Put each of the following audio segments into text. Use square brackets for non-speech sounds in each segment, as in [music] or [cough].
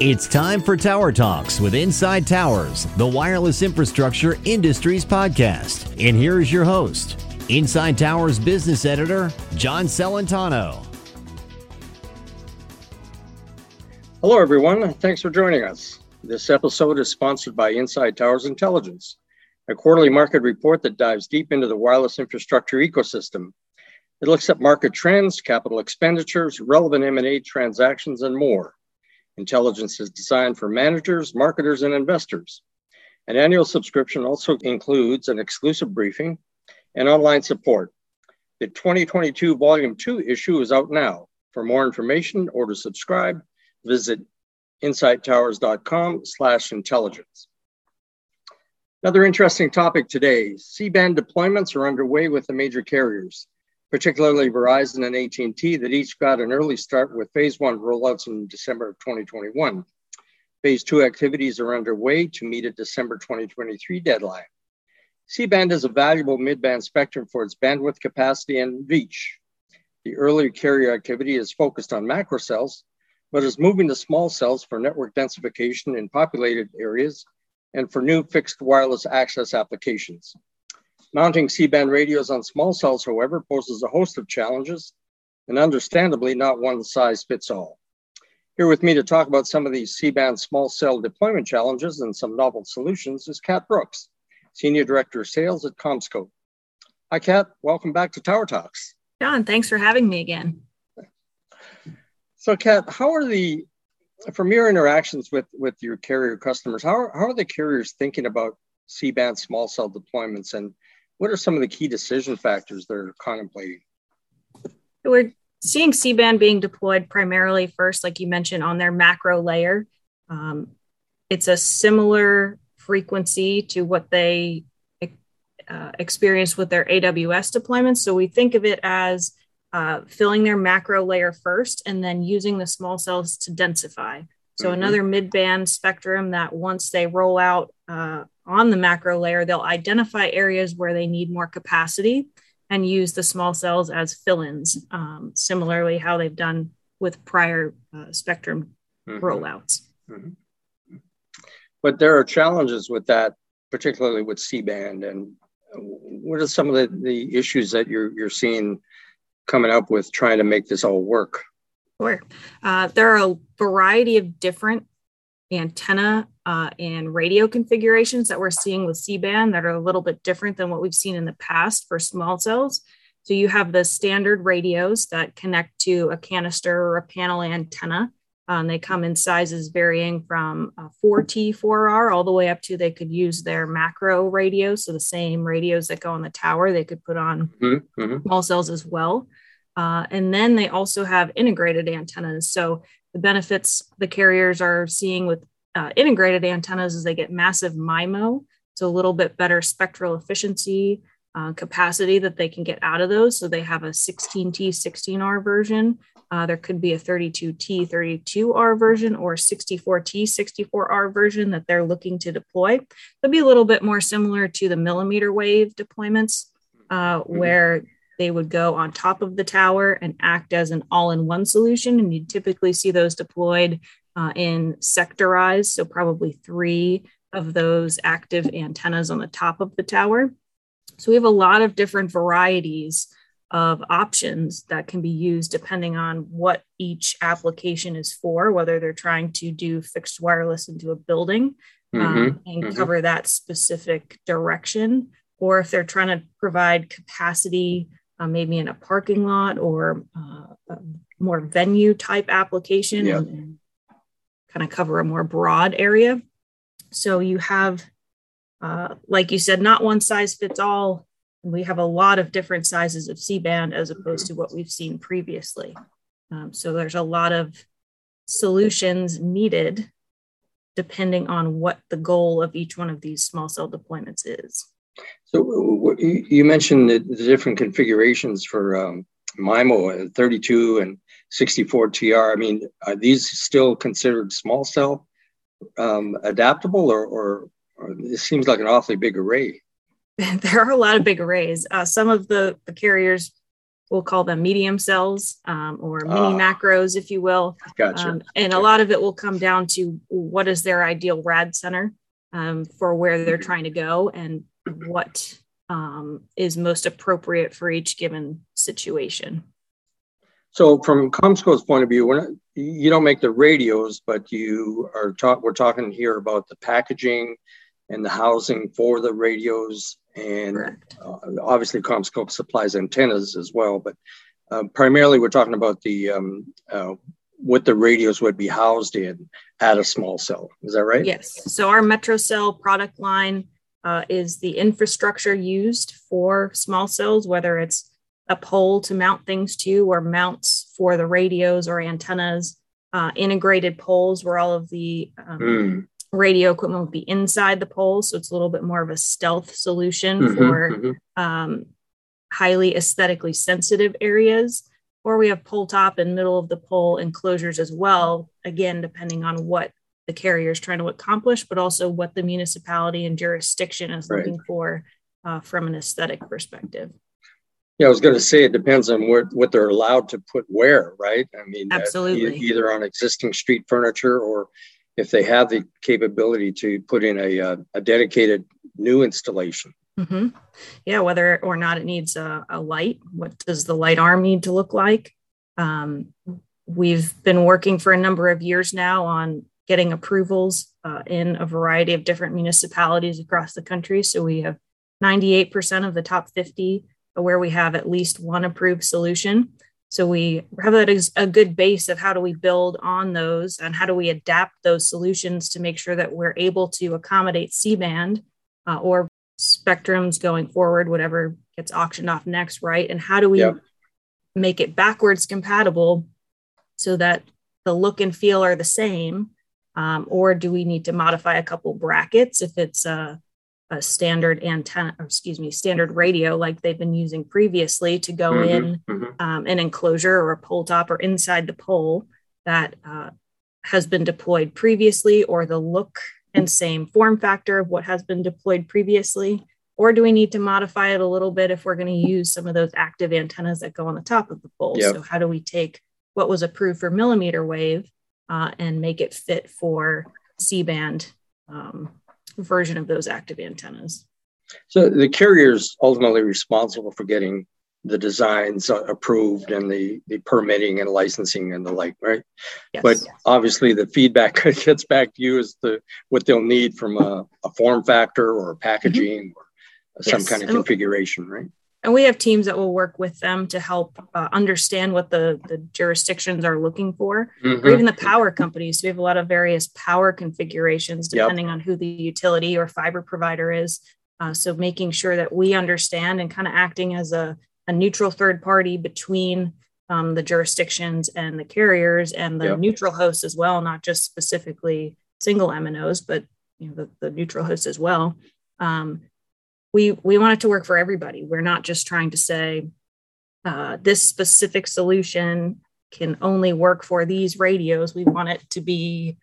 It's time for Tower Talks with Inside Towers, the wireless infrastructure industries podcast. And here is your host, Inside Towers business editor, John Celentano. Hello, everyone. Thanks for joining us. This episode is sponsored by Inside Towers Intelligence, a quarterly market report that dives deep into the wireless infrastructure ecosystem. It looks at market trends, capital expenditures, relevant M&A transactions, and more. Intelligence is designed for managers, marketers, and investors. An annual subscription also includes an exclusive briefing and online support. The 2022 Volume 2 issue is out now. For more information or to subscribe, visit insidetowers.com slash intelligence. Another interesting topic today, C-band deployments are underway with the major carriers particularly Verizon and AT&T, that each got an early start with phase one rollouts in December of 2021. Phase two activities are underway to meet a December 2023 deadline. C-band is a valuable mid-band spectrum for its bandwidth capacity and reach. The earlier carrier activity is focused on macro cells, but is moving to small cells for network densification in populated areas and for new fixed wireless access applications. Mounting C-band radios on small cells, however, poses a host of challenges, and understandably, not one size fits all. Here with me to talk about some of these C-band small cell deployment challenges and some novel solutions is Kat Brooks, Senior Director of Sales at CommScope. Hi, Kat. Welcome back to Tower Talks. John, thanks for having me again. So, Kat, how are the from your interactions with with your carrier customers? How are, how are the carriers thinking about C-band small cell deployments, and what are some of the key decision factors they're contemplating? We're seeing C-band being deployed primarily first, like you mentioned, on their macro layer. Um, it's a similar frequency to what they uh, experience with their AWS deployments. So we think of it as uh, filling their macro layer first and then using the small cells to densify. So mm-hmm. another mid-band spectrum that once they roll out uh, on the macro layer, they'll identify areas where they need more capacity and use the small cells as fill-ins. Um, similarly, how they've done with prior uh, spectrum mm-hmm. rollouts. Mm-hmm. But there are challenges with that, particularly with C-band. And what are some of the, the issues that you're you're seeing coming up with trying to make this all work? Sure. Uh, there are a variety of different antenna uh, and radio configurations that we're seeing with C-band that are a little bit different than what we've seen in the past for small cells. So you have the standard radios that connect to a canister or a panel antenna. Um, they come in sizes varying from 4T, 4R, all the way up to they could use their macro radios. So the same radios that go on the tower, they could put on mm-hmm. mm-hmm. small cells as well. Uh, and then they also have integrated antennas. So the benefits the carriers are seeing with uh, integrated antennas is they get massive MIMO, so a little bit better spectral efficiency, uh, capacity that they can get out of those. So they have a 16T, 16R version. Uh, there could be a 32T, 32R version or 64T, 64R version that they're looking to deploy. They'll be a little bit more similar to the millimeter wave deployments, uh, mm-hmm. where they would go on top of the tower and act as an all in one solution. And you typically see those deployed uh, in sectorized, so probably three of those active antennas on the top of the tower. So we have a lot of different varieties of options that can be used depending on what each application is for, whether they're trying to do fixed wireless into a building um, mm-hmm, and mm-hmm. cover that specific direction, or if they're trying to provide capacity uh, maybe in a parking lot or uh, a more venue type application yeah. and, and kind of cover a more broad area. So you have, uh, like you said, not one size fits all. We have a lot of different sizes of C band as opposed to what we've seen previously. Um, so there's a lot of solutions needed depending on what the goal of each one of these small cell deployments is. So you mentioned the, different configurations for um, MIMO, uh, 32 and 64 TR. I mean, are these still considered small cell um, adaptable, or, or, or this seems like an awfully big array? [laughs] there are a lot of big arrays. Uh, some of the, the carriers we'll call them medium cells um, or mini uh, macros, if you will. Gotcha. Um, and a lot of it will come down to what is their ideal rad center um, for where they're trying to go and what um, is most appropriate for each given situation. So, from CommScope's point of view, not, you don't make the radios, but you are talk. We're talking here about the packaging and the housing for the radios, and uh, obviously CommScope supplies antennas as well. But uh, primarily, we're talking about the um, uh, what the radios would be housed in at a small cell. Is that right? Yes. So our MetroCell product line uh, is the infrastructure used for small cells, whether it's a pole to mount things to or mounts for the radios or antennas, uh, integrated poles where all of the um, mm. radio equipment will be inside the pole. So it's a little bit more of a stealth solution mm-hmm, for mm-hmm. Um, highly aesthetically sensitive areas. Or we have pole top and middle of the pole enclosures as well, again, depending on what the carrier is trying to accomplish, but also what the municipality and jurisdiction is right. looking for uh, from an aesthetic perspective. Yeah, I was going to say it depends on what, what they're allowed to put where, right? I mean, absolutely, uh, either on existing street furniture or if they have the capability to put in a, a, uh, a dedicated new installation. Mm-hmm. Yeah, whether or not it needs a, a, light, what does the light arm need to look like? Um, we've been working for a number of years now on getting approvals uh, in a variety of different municipalities across the country. So we have 98% of the top 50 where we have at least one approved solution. So we have that as a good base of how do we build on those and how do we adapt those solutions to make sure that we're able to accommodate C band uh, or spectrums going forward, whatever gets auctioned off next, right? And how do we yep. make it backwards compatible so that the look and feel are the same? Um, or do we need to modify a couple brackets if it's a a standard antenna, or excuse me, standard radio like they've been using previously to go mm-hmm, in mm-hmm. Um, an enclosure or a pole top or inside the pole that uh, has been deployed previously, or the look and same form factor of what has been deployed previously? Or do we need to modify it a little bit if we're going to use some of those active antennas that go on the top of the pole? Yep. So, how do we take what was approved for millimeter wave uh, and make it fit for C band um, version of those active antennas. So the carrier is ultimately responsible for getting the designs approved and the, the permitting and licensing and the like, right? Yes. But obviously the feedback [laughs] gets back to you as to what they'll need from a, a form factor or packaging mm-hmm. or some yes. kind of configuration, right? And we have teams that will work with them to help uh, understand what the, the jurisdictions are looking for mm-hmm. or even the power companies we have a lot of various power configurations depending yep. on who the utility or fiber provider is uh, so making sure that we understand and kind of acting as a, a neutral third party between um, the jurisdictions and the carriers and the yep. neutral hosts as well not just specifically single MNOs but you know the, the neutral hosts as well um, we we want it to work for everybody. We're not just trying to say uh, this specific solution can only work for these radios. We want it to be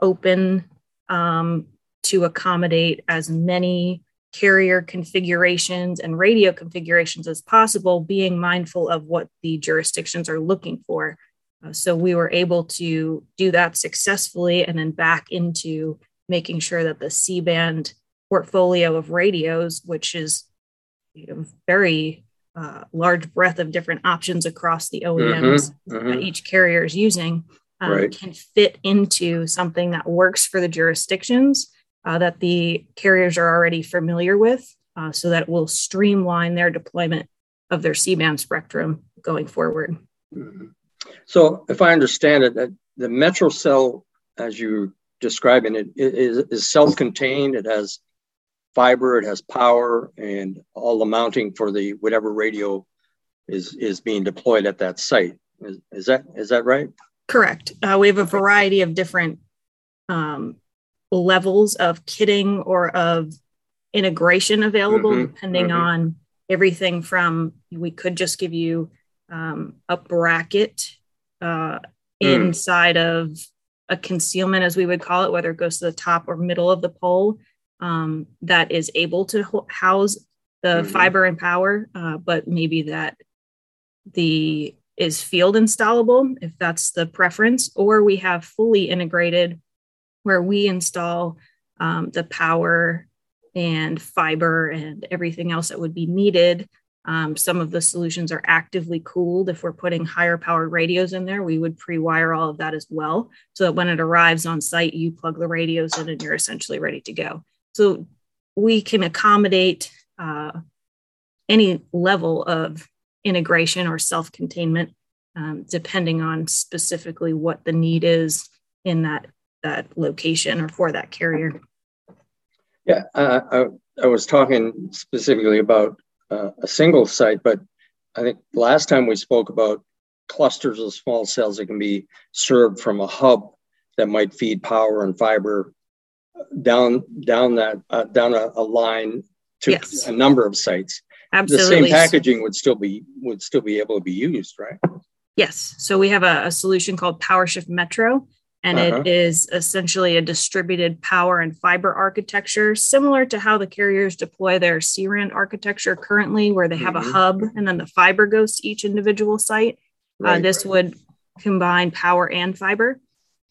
open um, to accommodate as many carrier configurations and radio configurations as possible being mindful of what the jurisdictions are looking for. Uh, so we were able to do that successfully and then back into making sure that the c band portfolio of radios, which is you know, very uh, large breadth of different options across the OEMs mm-hmm, mm-hmm. that each carrier is using, um, right. can fit into something that works for the jurisdictions uh, that the carriers are already familiar with, uh, so that will streamline their deployment of their C-band spectrum going forward. Mm-hmm. So, if I understand it, that the MetroCell, as you describing it, is, is self-contained. It has fiber, it has power, and all the mounting for the whatever radio is is being deployed at that site. Is, is that is that right? Correct. Uh, we have a variety of different um, levels of kitting or of integration available, mm-hmm, depending mm-hmm. on everything from we could just give you um, a bracket uh, mm. inside of a concealment, as we would call it, whether it goes to the top or middle of the pole um, that is able to ho- house the mm-hmm. fiber and power, uh, but maybe that the is field installable if that's the preference, or we have fully integrated where we install um, the power and fiber and everything else that would be needed. Um, some of the solutions are actively cooled. If we're putting higher powered radios in there, we would pre wire all of that as well. So that when it arrives on site, you plug the radios in and you're essentially ready to go. So we can accommodate uh, any level of integration or self containment, um, depending on specifically what the need is in that, that location or for that carrier. Yeah, uh, I, I, was talking specifically about uh, a single site, but I think last time we spoke about clusters of small cells that can be served from a hub that might feed power and fiber down down that uh, down a, a, line to yes. a number of sites. Absolutely. The same packaging would still be would still be able to be used, right? Yes. So we have a, a solution called PowerShift Metro, and uh-huh. it is essentially a distributed power and fiber architecture, similar to how the carriers deploy their CRAN architecture currently, where they have mm-hmm. a hub and then the fiber goes to each individual site. Uh, right, uh, this right. would combine power and fiber.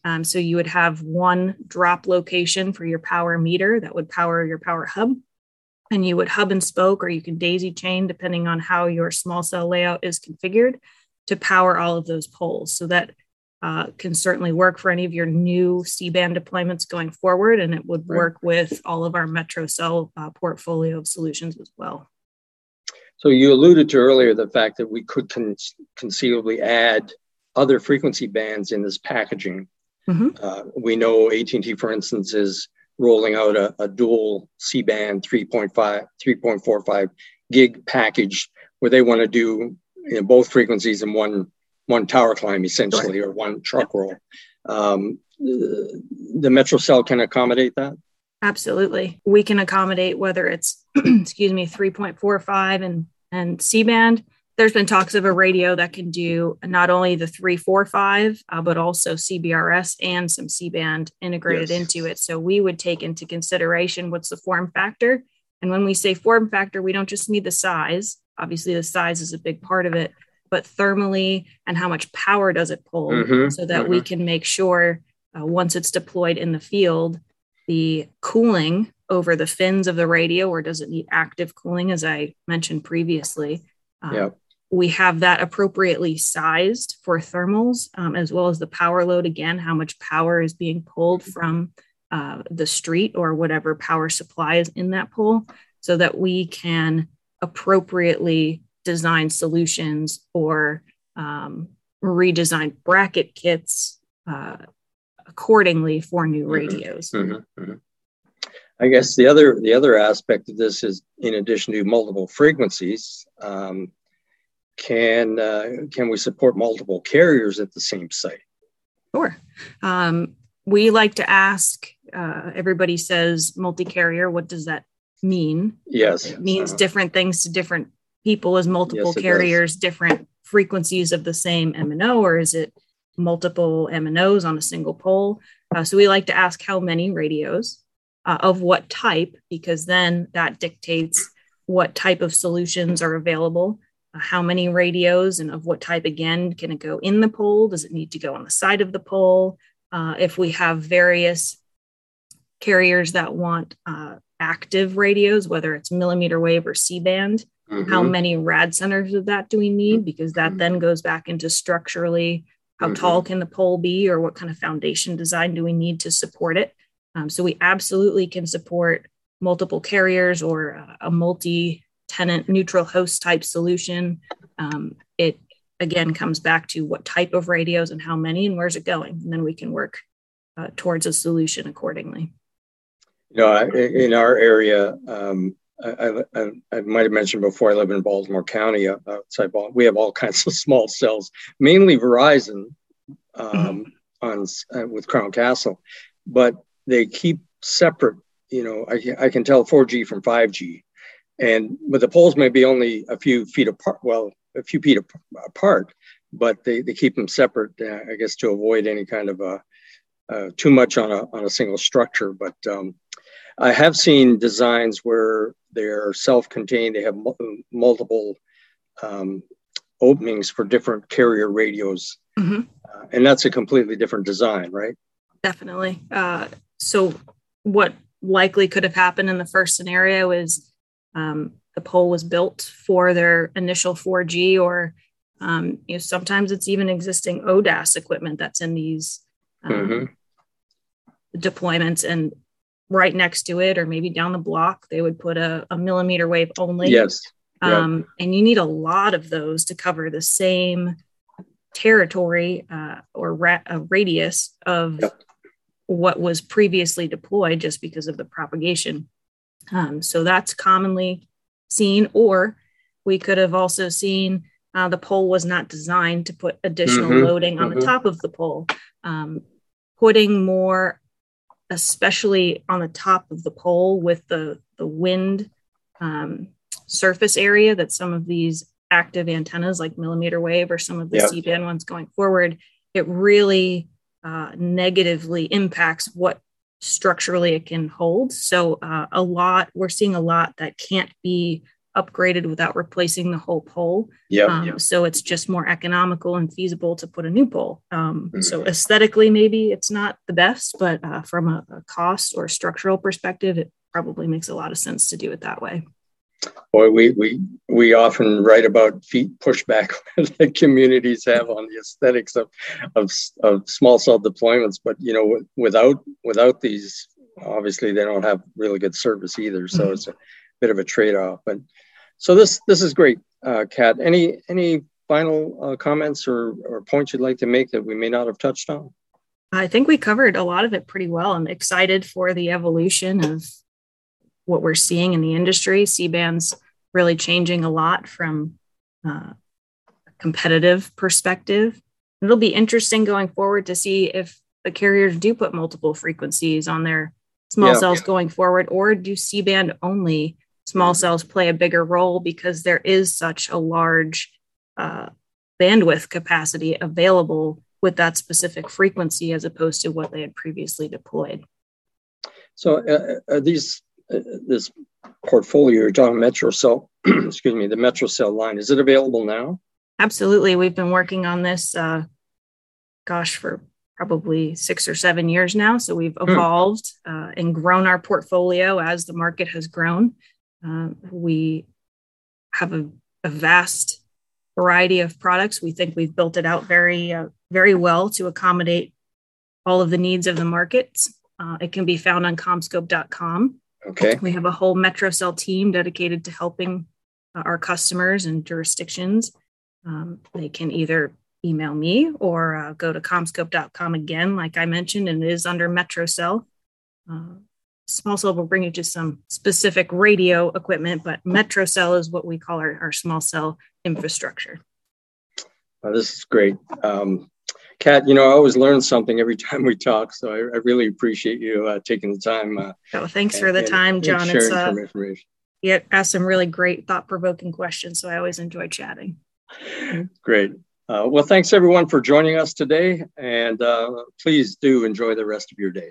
Um, so you would have one drop location for your power meter that would power your power hub. And you would hub and spoke or you can daisy chain depending on how your small cell layout is configured to power all of those poles. So that uh, can certainly work for any of your new c-band deployments going forward and it would work with all of our metro cell uh, portfolio of solutions as well. So you alluded to earlier the fact that we could con- conceivably add other frequency bands in this packaging mm-hmm. uh, we know at&t for instance is rolling out a, a dual C-band 3.5, 3.45 gig package where they want to do you know, both frequencies in one one tower climb essentially right. or one truck yep. roll. Um, the Metro Cell can accommodate that. Absolutely, we can accommodate whether it's [clears throat] excuse me 3.45 and and C band there's been talks of a radio that can do not only the 345 uh, but also cbrs and some c-band integrated yes. into it. So we would take into consideration what's the form factor. And when we say form factor we don't just need the size. Obviously the size is a big part of it but thermally and how much power does it pull mm-hmm, so that mm-hmm. we can make sure uh, once it's deployed in the field the cooling over the fins of the radio or does it need active cooling as i mentioned previously um, yep we have that appropriately sized for thermals, um, as well as the power load again, how much power is being pulled from uh, the street or whatever power supply is in that pole, so that we can appropriately design solutions or um, redesign bracket kits uh, accordingly for new mm-hmm. radios. Mm-hmm, mm-hmm. I guess the other the other aspect of this is, in addition to multiple frequencies, um, can uh, can we support multiple carriers at the same site? Sure. Um, we like to ask. Uh, everybody says multi-carrier. What does that mean? Yes, it means uh, different things to different people. As multiple yes, carriers, different frequencies of the same MNO, or is it multiple MNOs on a single pole? Uh, so we like to ask how many radios uh, of what type, because then that dictates what type of solutions are available how many radios and of what type again can it go in the pole does it need to go on the side of the pole uh, if we have various carriers that want uh, active radios whether it's millimeter wave or c-band mm-hmm. how many rad centers of that do we need because that mm-hmm. then goes back into structurally how mm-hmm. tall can the pole be or what kind of foundation design do we need to support it um, so we absolutely can support multiple carriers or uh, a multi tenant neutral host type solution. Um, it again comes back to what type of radios and how many and where's it going, and then we can work uh, towards a solution accordingly. You know, in our area, um, I, I, I, might have mentioned before, I live in Baltimore County uh, outside Baltimore. We have all kinds of [laughs] small cells, mainly Verizon um, mm-hmm. on uh, with Crown Castle, but they keep separate. You know, I, I can tell 4G from 5G and but the poles may be only a few feet apart well a few feet apart but they, they keep them separate uh, i guess to avoid any kind of a, uh, too much on a, on a single structure but um, i have seen designs where they're self-contained they have multiple um, openings for different carrier radios. Mm-hmm. Uh, and that's a completely different design, right? Definitely. Uh, so, what likely could have happened in the first scenario is um, the pole was built for their initial 4G, or um, you know, sometimes it's even existing ODAS equipment that's in these um, mm-hmm. deployments, and right next to it, or maybe down the block, they would put a, a millimeter wave only. Yes. Um, yep. And you need a lot of those to cover the same territory uh, or ra- a radius of yep. what was previously deployed just because of the propagation. Um, so that's commonly seen, or we could have also seen uh, the pole was not designed to put additional mm-hmm. loading on mm-hmm. the top of the pole. Um, putting more especially on the top of the pole with the, the wind um, surface area that some of these active antennas like millimeter wave or some of the yep. C-band ones going forward, it really uh, negatively impacts what structurally it can hold. So uh, a lot, we're seeing a lot that can't be upgraded without replacing the whole pole. Yeah. Um, yep. So it's just more economical and feasible to put a new pole. Um, mm-hmm. So aesthetically, maybe it's not the best, but uh, from a, a, cost or structural perspective, it probably makes a lot of sense to do it that way. Boy, we we we often write about feet pushback [laughs] that communities have on the aesthetics of, of of small cell deployments, but you know, without without these, obviously they don't have really good service either. So mm-hmm. it's a bit of a trade off. But so this this is great, uh, Kat. Any any final uh, comments or, or points you'd like to make that we may not have touched on? I think we covered a lot of it pretty well. I'm excited for the evolution of what we're seeing in the industry. C-band's really changing a lot from uh, a competitive perspective. It'll be interesting going forward to see if the carriers do put multiple frequencies on their small yeah, cells yeah. going forward, or do C-band only small cells play a bigger role because there is such a large uh, bandwidth capacity available with that specific frequency as opposed to what they had previously deployed. So uh, uh these uh, this portfolio you're talking Metro Cell, [clears throat] excuse me, the Metro Cell line, is it available now? Absolutely. We've been working on this, uh, gosh, for probably six or seven years now. So we've hmm. evolved uh, and grown our portfolio as the market has grown. Uh, we have a, a, vast variety of products. We think we've built it out very, uh, very well to accommodate all of the needs of the markets. Uh, it can be found on commscope.com. Okay. We have a whole MetroCell team dedicated to helping uh, our customers and jurisdictions. Um, they can either email me or uh, go to commscope.com again, like I mentioned, and it is under MetroCell. Uh, small cell will bring you just some specific radio equipment, but metro cell is what we call our, our small cell infrastructure. Oh, this is great. Um, Kat, you know, I always learn something every [laughs] time we talk, so I, I really appreciate you uh, taking the time. Uh, oh, thanks and, for the time, and, John. And sharing it's, uh, information. You asked some really great, thought-provoking questions, so I always enjoy chatting. Great. Uh, well, thanks everyone for joining us today, and uh, please do enjoy the rest of your day.